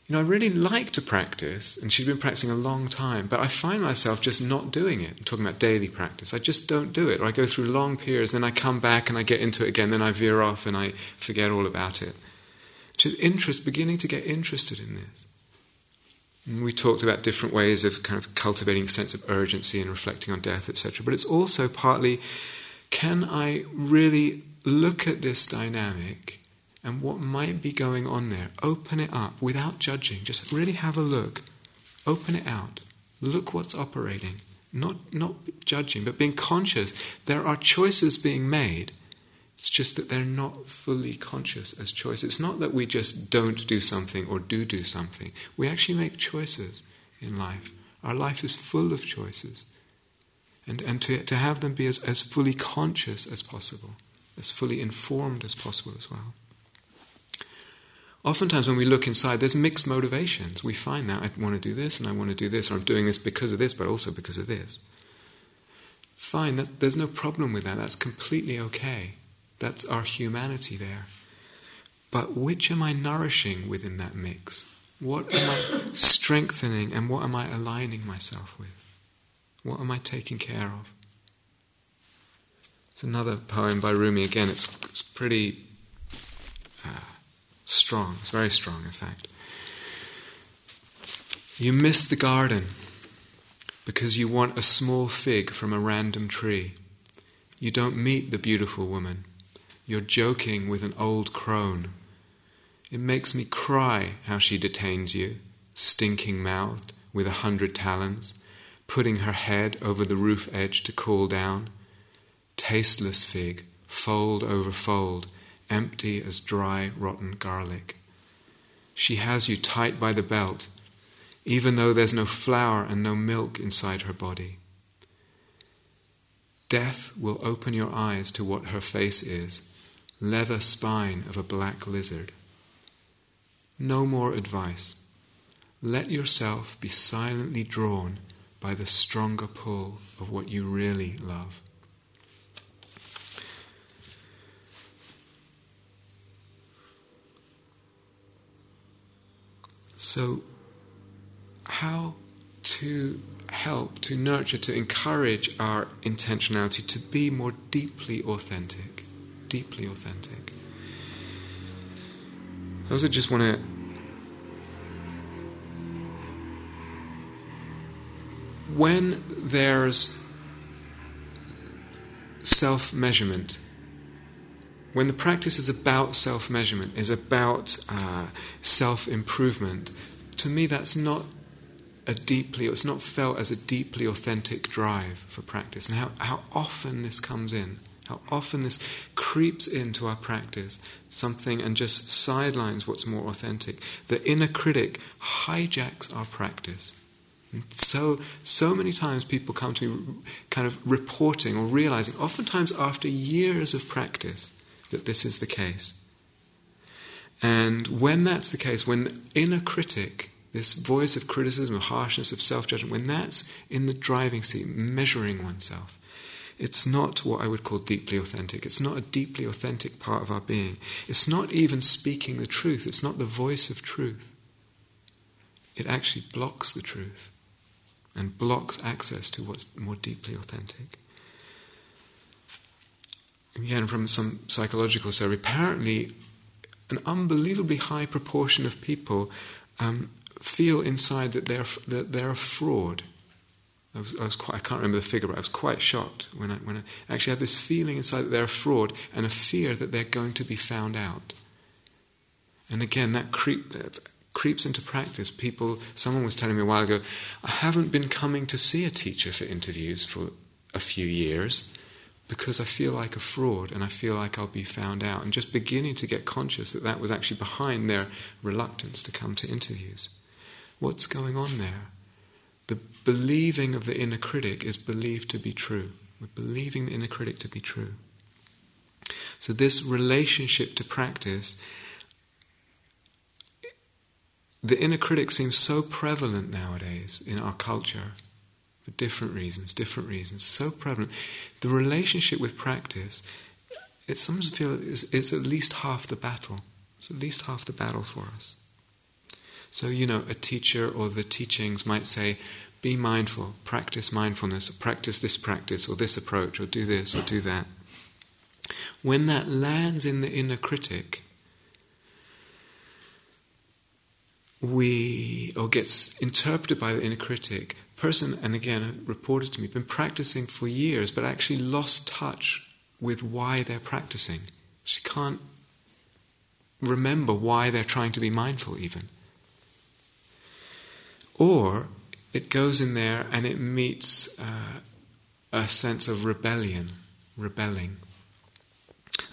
You know, I really like to practice, and she'd been practicing a long time, but I find myself just not doing it. I'm talking about daily practice. I just don't do it. Or I go through long periods, then I come back and I get into it again, then I veer off and I forget all about it. Just interest, beginning to get interested in this. And we talked about different ways of kind of cultivating a sense of urgency and reflecting on death, etc. But it's also partly can I really look at this dynamic and what might be going on there? Open it up without judging. Just really have a look. Open it out. Look what's operating. Not, not judging, but being conscious. There are choices being made. It's just that they're not fully conscious as choice. It's not that we just don't do something or do do something. We actually make choices in life. Our life is full of choices and, and to, to have them be as, as fully conscious as possible, as fully informed as possible as well. Oftentimes, when we look inside, there's mixed motivations. We find that I want to do this and I want to do this, or I'm doing this because of this, but also because of this. Fine, that, there's no problem with that. That's completely okay. That's our humanity there. But which am I nourishing within that mix? What am I [coughs] strengthening and what am I aligning myself with? What am I taking care of? It's another poem by Rumi. Again, it's, it's pretty uh, strong. It's very strong, in fact. You miss the garden because you want a small fig from a random tree. You don't meet the beautiful woman. You're joking with an old crone. It makes me cry how she detains you, stinking mouthed, with a hundred talons putting her head over the roof edge to cool down. Tasteless fig, fold over fold, empty as dry, rotten garlic. She has you tight by the belt, even though there's no flour and no milk inside her body. Death will open your eyes to what her face is leather spine of a black lizard. No more advice. Let yourself be silently drawn by the stronger pull of what you really love. So, how to help, to nurture, to encourage our intentionality to be more deeply authentic? Deeply authentic. I also just want to when there's self measurement, when the practice is about self measurement, is about uh, self improvement, to me that's not a deeply, it's not felt as a deeply authentic drive for practice. And how, how often this comes in, How often this creeps into our practice, something and just sidelines what's more authentic. The inner critic hijacks our practice. So, so many times people come to me kind of reporting or realizing, oftentimes after years of practice, that this is the case. And when that's the case, when the inner critic, this voice of criticism, of harshness, of self judgment, when that's in the driving seat, measuring oneself, it's not what I would call deeply authentic. It's not a deeply authentic part of our being. It's not even speaking the truth. It's not the voice of truth. It actually blocks the truth and blocks access to what's more deeply authentic. Again, from some psychological survey, apparently an unbelievably high proportion of people um, feel inside that they're, that they're a fraud. I, was, I, was quite, I can't remember the figure, but I was quite shocked when I, when I actually had this feeling inside that they're a fraud and a fear that they're going to be found out. And again, that creep, creeps into practice. People, someone was telling me a while ago, I haven't been coming to see a teacher for interviews for a few years because I feel like a fraud and I feel like I'll be found out. And just beginning to get conscious that that was actually behind their reluctance to come to interviews. What's going on there? The believing of the inner critic is believed to be true. We're believing the inner critic to be true. So, this relationship to practice the inner critic seems so prevalent nowadays in our culture for different reasons, different reasons, so prevalent. The relationship with practice, it sometimes feels is, it's at least half the battle. It's at least half the battle for us. So, you know, a teacher or the teachings might say, be mindful, practice mindfulness, practice this practice or this approach, or do this or do that. When that lands in the inner critic, we, or gets interpreted by the inner critic, person, and again, reported to me, been practicing for years, but actually lost touch with why they're practicing. She can't remember why they're trying to be mindful, even. Or it goes in there and it meets uh, a sense of rebellion, rebelling.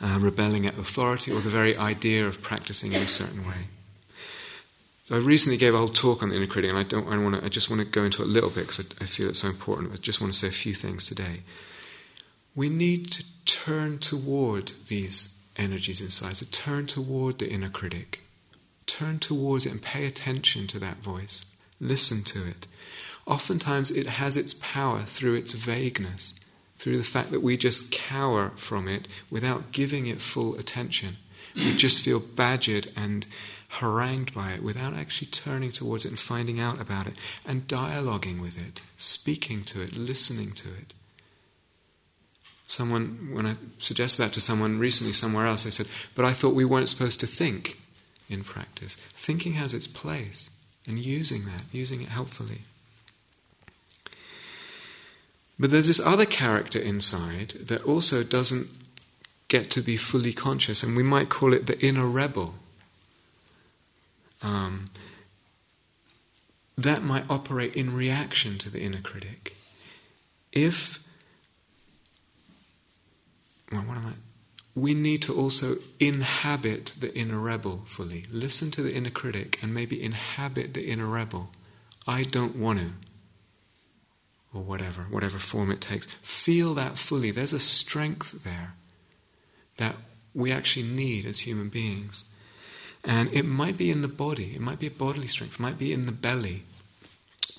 Uh, rebelling at authority or the very idea of practicing in a certain way. So I recently gave a whole talk on the inner critic, and I don't. I want to. I just want to go into it a little bit because I, I feel it's so important. I just want to say a few things today. We need to turn toward these energies inside. So turn toward the inner critic. Turn towards it and pay attention to that voice. Listen to it. Oftentimes, it has its power through its vagueness, through the fact that we just cower from it without giving it full attention. We just feel badgered and harangued by it without actually turning towards it and finding out about it and dialoguing with it, speaking to it, listening to it. Someone, when I suggested that to someone recently somewhere else, I said, But I thought we weren't supposed to think in practice. Thinking has its place, and using that, using it helpfully. But there's this other character inside that also doesn't get to be fully conscious, and we might call it the inner rebel um, that might operate in reaction to the inner critic. If, well, what am I? We need to also inhabit the inner rebel fully. Listen to the inner critic and maybe inhabit the inner rebel. I don't want to. Or whatever, whatever form it takes. Feel that fully. There's a strength there that we actually need as human beings. And it might be in the body, it might be a bodily strength, it might be in the belly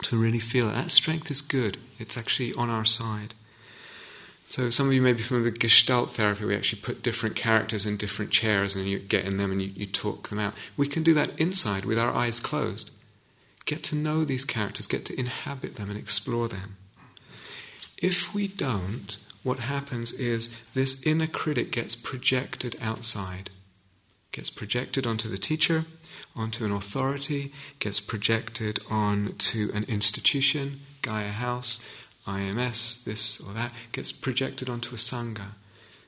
to really feel. That strength is good, it's actually on our side. So some of you may be familiar with Gestalt therapy. We actually put different characters in different chairs and you get in them and you, you talk them out. We can do that inside with our eyes closed. Get to know these characters, get to inhabit them and explore them. If we don't, what happens is this inner critic gets projected outside gets projected onto the teacher, onto an authority, gets projected onto an institution, Gaia House, IMS, this or that, gets projected onto a Sangha.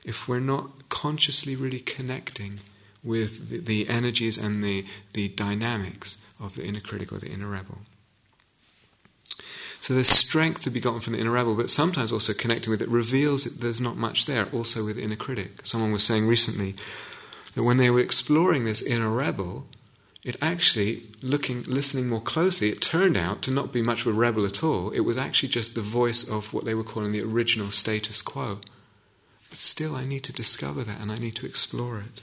If we're not consciously really connecting with the, the energies and the, the dynamics of the inner critic or the inner rebel. So there's strength to be gotten from the inner rebel, but sometimes also connecting with it reveals that there's not much there, also with inner critic. Someone was saying recently that when they were exploring this inner rebel, it actually, looking, listening more closely, it turned out to not be much of a rebel at all. It was actually just the voice of what they were calling the original status quo. But still, I need to discover that and I need to explore it.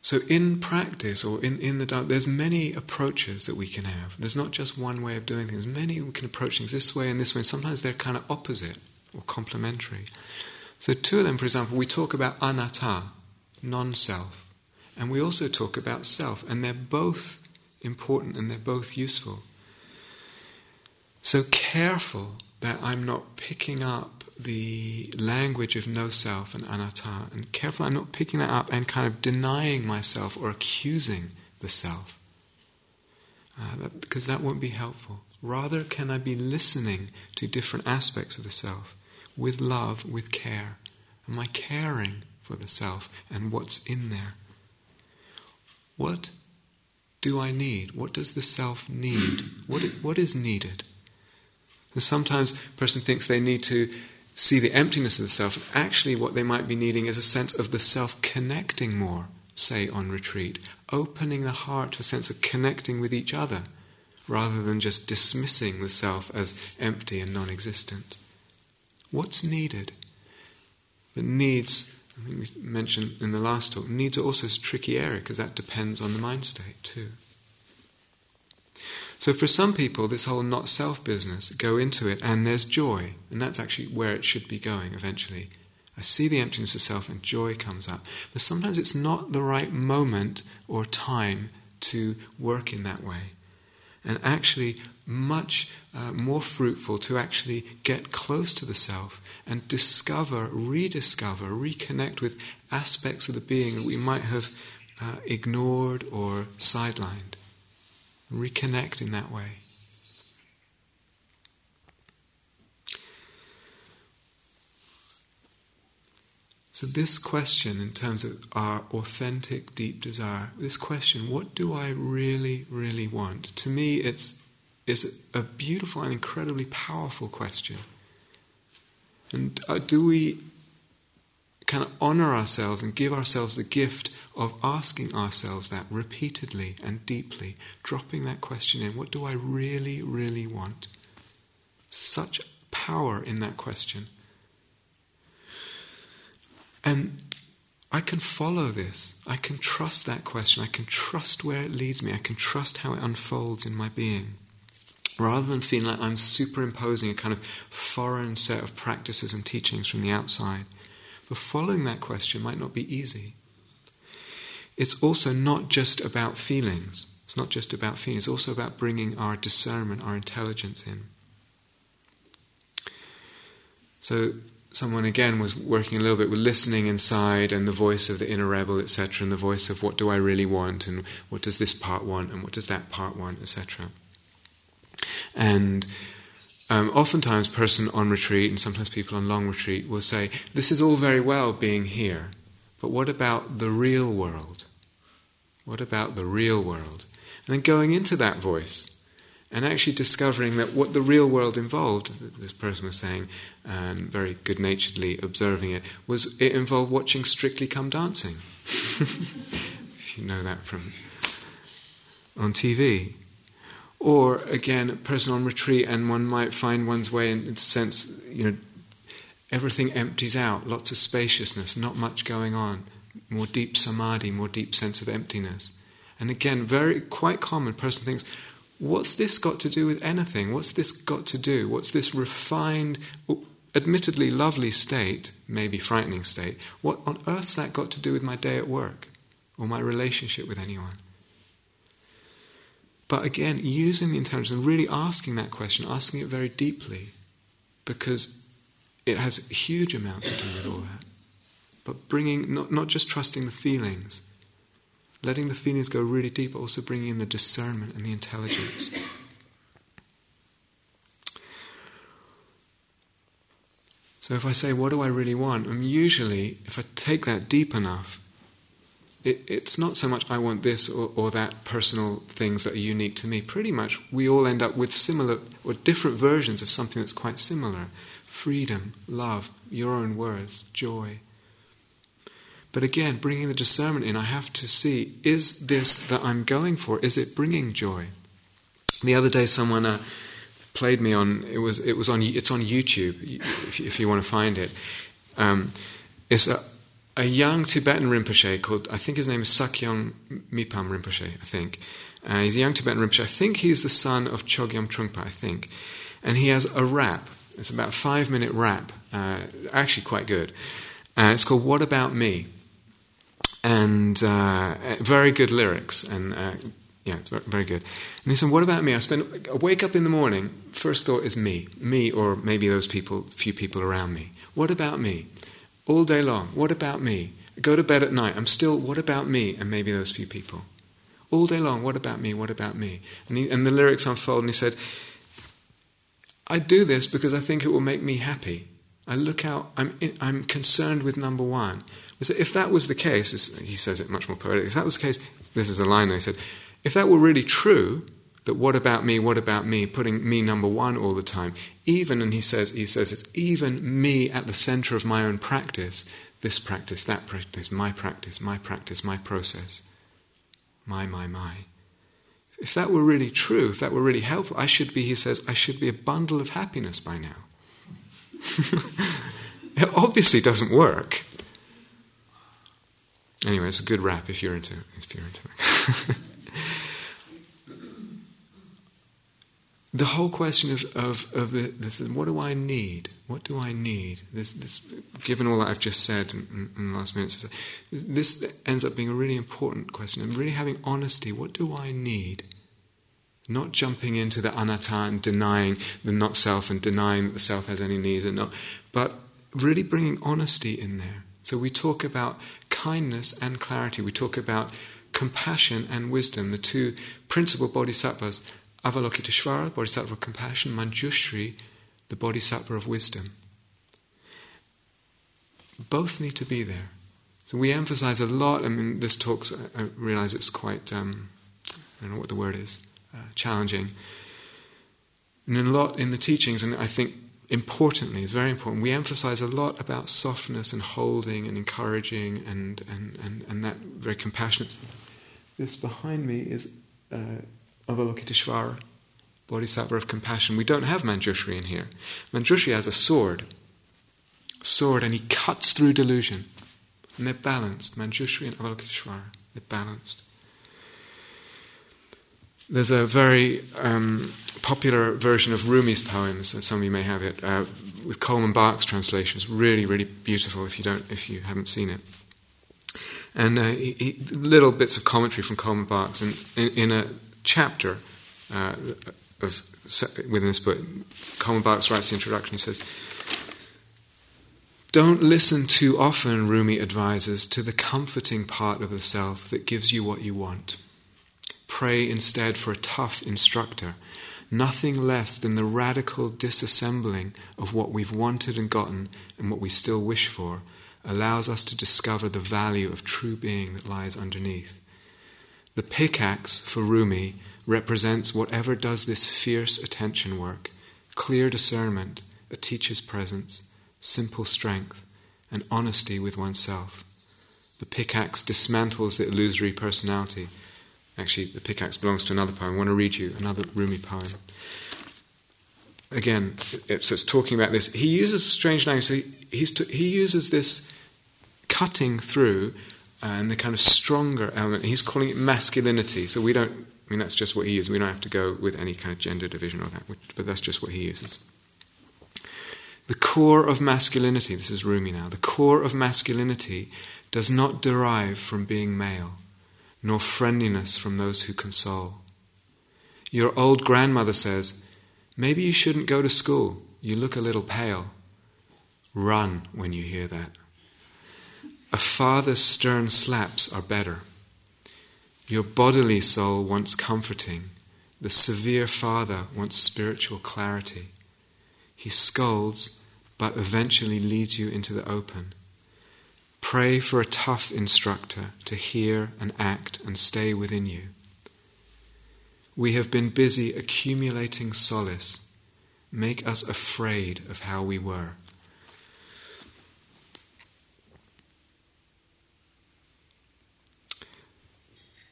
So, in practice or in, in the Dharma, there's many approaches that we can have. There's not just one way of doing things. Many we can approach things this way and this way. Sometimes they're kind of opposite or complementary. So, two of them, for example, we talk about anatta, non self, and we also talk about self, and they're both important and they're both useful. So, careful that I'm not picking up the language of no self and anatta, and careful I'm not picking that up and kind of denying myself or accusing the self. Uh, that, because that won't be helpful. Rather, can I be listening to different aspects of the self with love, with care? Am I caring for the self and what's in there? What do I need? What does the self need? What, what is needed? And sometimes a person thinks they need to see the emptiness of the self. Actually, what they might be needing is a sense of the self connecting more, say on retreat, opening the heart to a sense of connecting with each other, rather than just dismissing the self as empty and non existent. What's needed? The needs, I think we mentioned in the last talk, needs are also a tricky area because that depends on the mind state too. So for some people, this whole not self business, go into it and there's joy. And that's actually where it should be going eventually. I see the emptiness of self and joy comes up. But sometimes it's not the right moment or time to work in that way. And actually, much uh, more fruitful to actually get close to the self and discover, rediscover, reconnect with aspects of the being that we might have uh, ignored or sidelined. Reconnect in that way. So, this question, in terms of our authentic deep desire, this question, what do I really, really want? To me, it's, it's a beautiful and incredibly powerful question. And uh, do we kind of honor ourselves and give ourselves the gift of asking ourselves that repeatedly and deeply, dropping that question in what do I really, really want? Such power in that question. And I can follow this. I can trust that question. I can trust where it leads me. I can trust how it unfolds in my being. Rather than feeling like I'm superimposing a kind of foreign set of practices and teachings from the outside. But following that question might not be easy. It's also not just about feelings. It's not just about feelings. It's also about bringing our discernment, our intelligence in. So, someone again was working a little bit with listening inside and the voice of the inner rebel, etc., and the voice of what do I really want, and what does this part want, and what does that part want, etc. And um, oftentimes, person on retreat, and sometimes people on long retreat, will say, "This is all very well being here, but what about the real world? What about the real world?" And then going into that voice and actually discovering that what the real world involved, this person was saying, and very good naturedly observing it, was it involved watching Strictly Come Dancing. [laughs] if you know that from on TV. Or again, a person on retreat, and one might find one's way in a sense, you know, everything empties out, lots of spaciousness, not much going on, more deep samadhi, more deep sense of emptiness. And again, very quite common. Person thinks, what's this got to do with anything? What's this got to do? What's this refined, admittedly lovely state, maybe frightening state? What on earth's that got to do with my day at work or my relationship with anyone? But again, using the intelligence and really asking that question, asking it very deeply, because it has a huge amount to do with all that. But bringing, not, not just trusting the feelings, letting the feelings go really deep, but also bringing in the discernment and the intelligence. So if I say, what do I really want? And usually, if I take that deep enough, it, it's not so much I want this or, or that personal things that are unique to me. Pretty much we all end up with similar or different versions of something that's quite similar freedom, love, your own words, joy. But again, bringing the discernment in, I have to see is this that I'm going for, is it bringing joy? The other day, someone uh, played me on it was it was on it's on YouTube if if you want to find it. Um, it's a, a young Tibetan Rinpoche called I think his name is Sakyong Mipham Rinpoche I think. Uh, he's a young Tibetan Rinpoche. I think he's the son of Chogyam Trungpa. I think, and he has a rap. It's about a five minute rap. Uh, actually, quite good. Uh, it's called "What About Me," and uh, very good lyrics and uh, yeah, very good. And he said, What about me? I spend, I wake up in the morning, first thought is me, me or maybe those people, few people around me. What about me? All day long, what about me? I go to bed at night, I'm still, what about me? And maybe those few people. All day long, what about me? What about me? And, he, and the lyrics unfold, and he said, I do this because I think it will make me happy. I look out, I'm, in, I'm concerned with number one. If that was the case, he says it much more poetic, if that was the case, this is a line I said, if that were really true, that what about me, what about me, putting me number one all the time, even, and he says, he says it's even me at the center of my own practice, this practice, that practice, my practice, my practice, my process, my, my, my. If that were really true, if that were really helpful, I should be, he says, I should be a bundle of happiness by now. [laughs] it obviously doesn't work. Anyway, it's a good rap if you're into if you're into it. [laughs] the whole question of, of, of the, this, is what do I need? What do I need? This, this, given all that I've just said in, in the last minutes, this ends up being a really important question. And really having honesty. What do I need? Not jumping into the anatta and denying the not self and denying that the self has any needs and not, but really bringing honesty in there. So we talk about kindness and clarity. We talk about compassion and wisdom, the two principal bodhisattvas Avalokiteshvara, Bodhisattva of compassion, Manjushri, the Bodhisattva of wisdom. Both need to be there. So we emphasize a lot. I mean, this talk, I realize it's quite, um, I don't know what the word is, uh, challenging. And a lot in the teachings, and I think importantly, it's very important, we emphasize a lot about softness and holding and encouraging and, and, and, and that very compassionate. This behind me is. Uh, Avalokiteshvara, Bodhisattva of compassion. We don't have Manjushri in here. Manjushri has a sword, sword, and he cuts through delusion. And they're balanced. Manjushri and Avalokiteshvara, they're balanced. There's a very um, popular version of Rumi's poems, and some of you may have it, uh, with Coleman Barks translation. It's really, really beautiful if you don't, if you haven't seen it. And uh, he, he, little bits of commentary from Coleman Barks, and in, in a chapter uh, of, within this book, Coleman Barks writes the introduction. He says, Don't listen too often, Rumi advises, to the comforting part of the self that gives you what you want. Pray instead for a tough instructor, nothing less than the radical disassembling of what we've wanted and gotten and what we still wish for allows us to discover the value of true being that lies underneath. The pickaxe for Rumi represents whatever does this fierce attention work clear discernment, a teacher's presence, simple strength, and honesty with oneself. The pickaxe dismantles the illusory personality. Actually, the pickaxe belongs to another poem. I want to read you another Rumi poem. Again, so it's talking about this. He uses strange language. So he, he uses this cutting through uh, and the kind of stronger element. He's calling it masculinity. So we don't, I mean, that's just what he uses. We don't have to go with any kind of gender division or that, but that's just what he uses. The core of masculinity, this is Rumi now, the core of masculinity does not derive from being male, nor friendliness from those who console. Your old grandmother says, Maybe you shouldn't go to school. You look a little pale. Run when you hear that. A father's stern slaps are better. Your bodily soul wants comforting. The severe father wants spiritual clarity. He scolds, but eventually leads you into the open. Pray for a tough instructor to hear and act and stay within you. We have been busy accumulating solace. Make us afraid of how we were.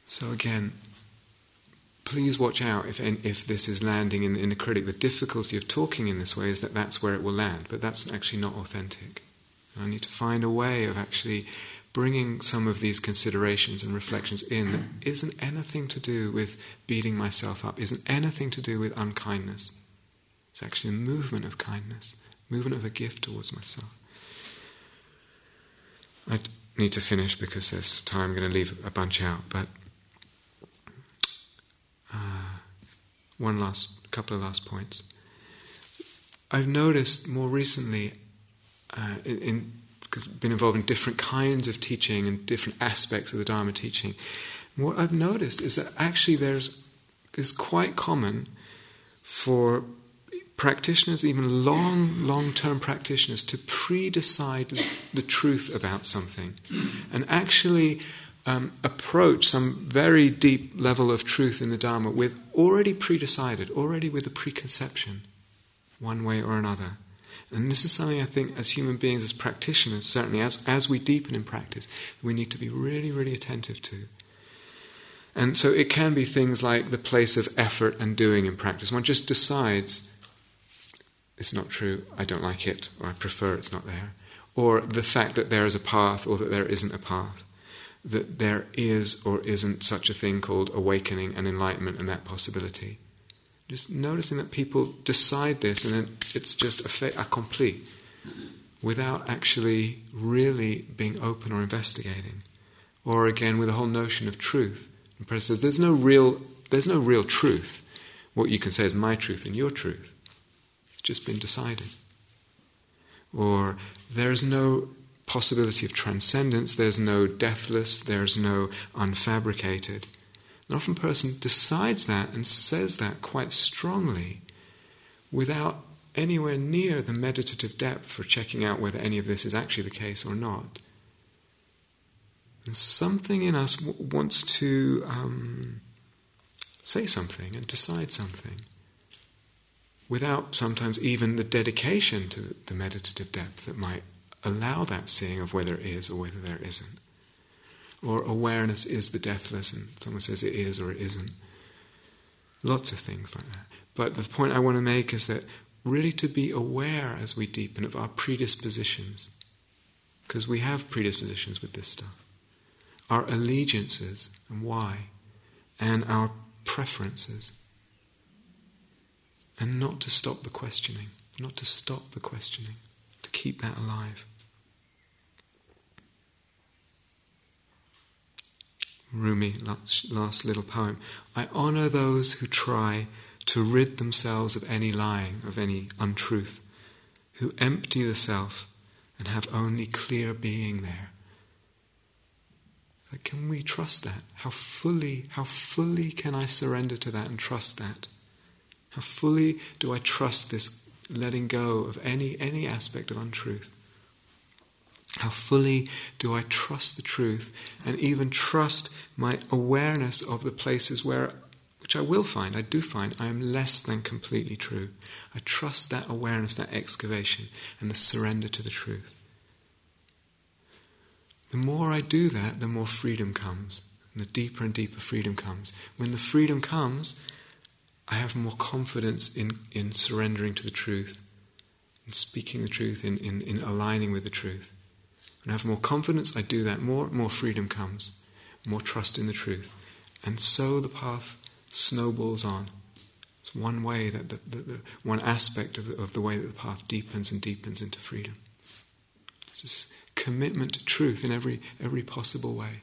So, again, please watch out if, if this is landing in, in a critic. The difficulty of talking in this way is that that's where it will land, but that's actually not authentic. I need to find a way of actually bringing some of these considerations and reflections in that isn't anything to do with beating myself up, isn't anything to do with unkindness. It's actually a movement of kindness, movement of a gift towards myself. I need to finish because there's time. I'm going to leave a bunch out, but uh, one last couple of last points. I've noticed more recently, uh, in, in because been involved in different kinds of teaching and different aspects of the Dharma teaching. And what I've noticed is that actually there's is quite common for practitioners, even long, long-term practitioners, to pre-decide the truth about something, and actually um, approach some very deep level of truth in the Dharma with already pre-decided, already with a preconception, one way or another. And this is something I think, as human beings, as practitioners, certainly as, as we deepen in practice, we need to be really, really attentive to. And so it can be things like the place of effort and doing in practice. One just decides it's not true, I don't like it, or I prefer it's not there. Or the fact that there is a path or that there isn't a path. That there is or isn't such a thing called awakening and enlightenment and that possibility. Just noticing that people decide this and then it's just a fait accompli without actually really being open or investigating. Or again with the whole notion of truth. And says there's no real there's no real truth. What you can say is my truth and your truth. It's just been decided. Or there's no possibility of transcendence, there's no deathless, there's no unfabricated. An often person decides that and says that quite strongly without anywhere near the meditative depth for checking out whether any of this is actually the case or not. And something in us w- wants to um, say something and decide something without sometimes even the dedication to the meditative depth that might allow that seeing of whether it is or whether there isn't. Or awareness is the deathless, and someone says it is or it isn't. Lots of things like that. But the point I want to make is that really to be aware as we deepen of our predispositions, because we have predispositions with this stuff, our allegiances and why, and our preferences, and not to stop the questioning, not to stop the questioning, to keep that alive. Rumi, last, little poem. I honour those who try to rid themselves of any lying, of any untruth, who empty the self and have only clear being there. can we trust that? How fully, how fully can I surrender to that and trust that? How fully do I trust this letting go of any, any aspect of untruth? How fully do I trust the truth and even trust my awareness of the places where, which I will find, I do find, I am less than completely true. I trust that awareness, that excavation, and the surrender to the truth. The more I do that, the more freedom comes, and the deeper and deeper freedom comes. When the freedom comes, I have more confidence in, in surrendering to the truth, in speaking the truth, in, in, in aligning with the truth. And have more confidence, I do that, more more freedom comes, more trust in the truth. And so the path snowballs on. It's one way that the, the, the one aspect of the, of the way that the path deepens and deepens into freedom. It's this commitment to truth in every every possible way.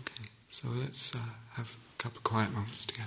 Okay, so let's uh, have a couple of quiet moments together.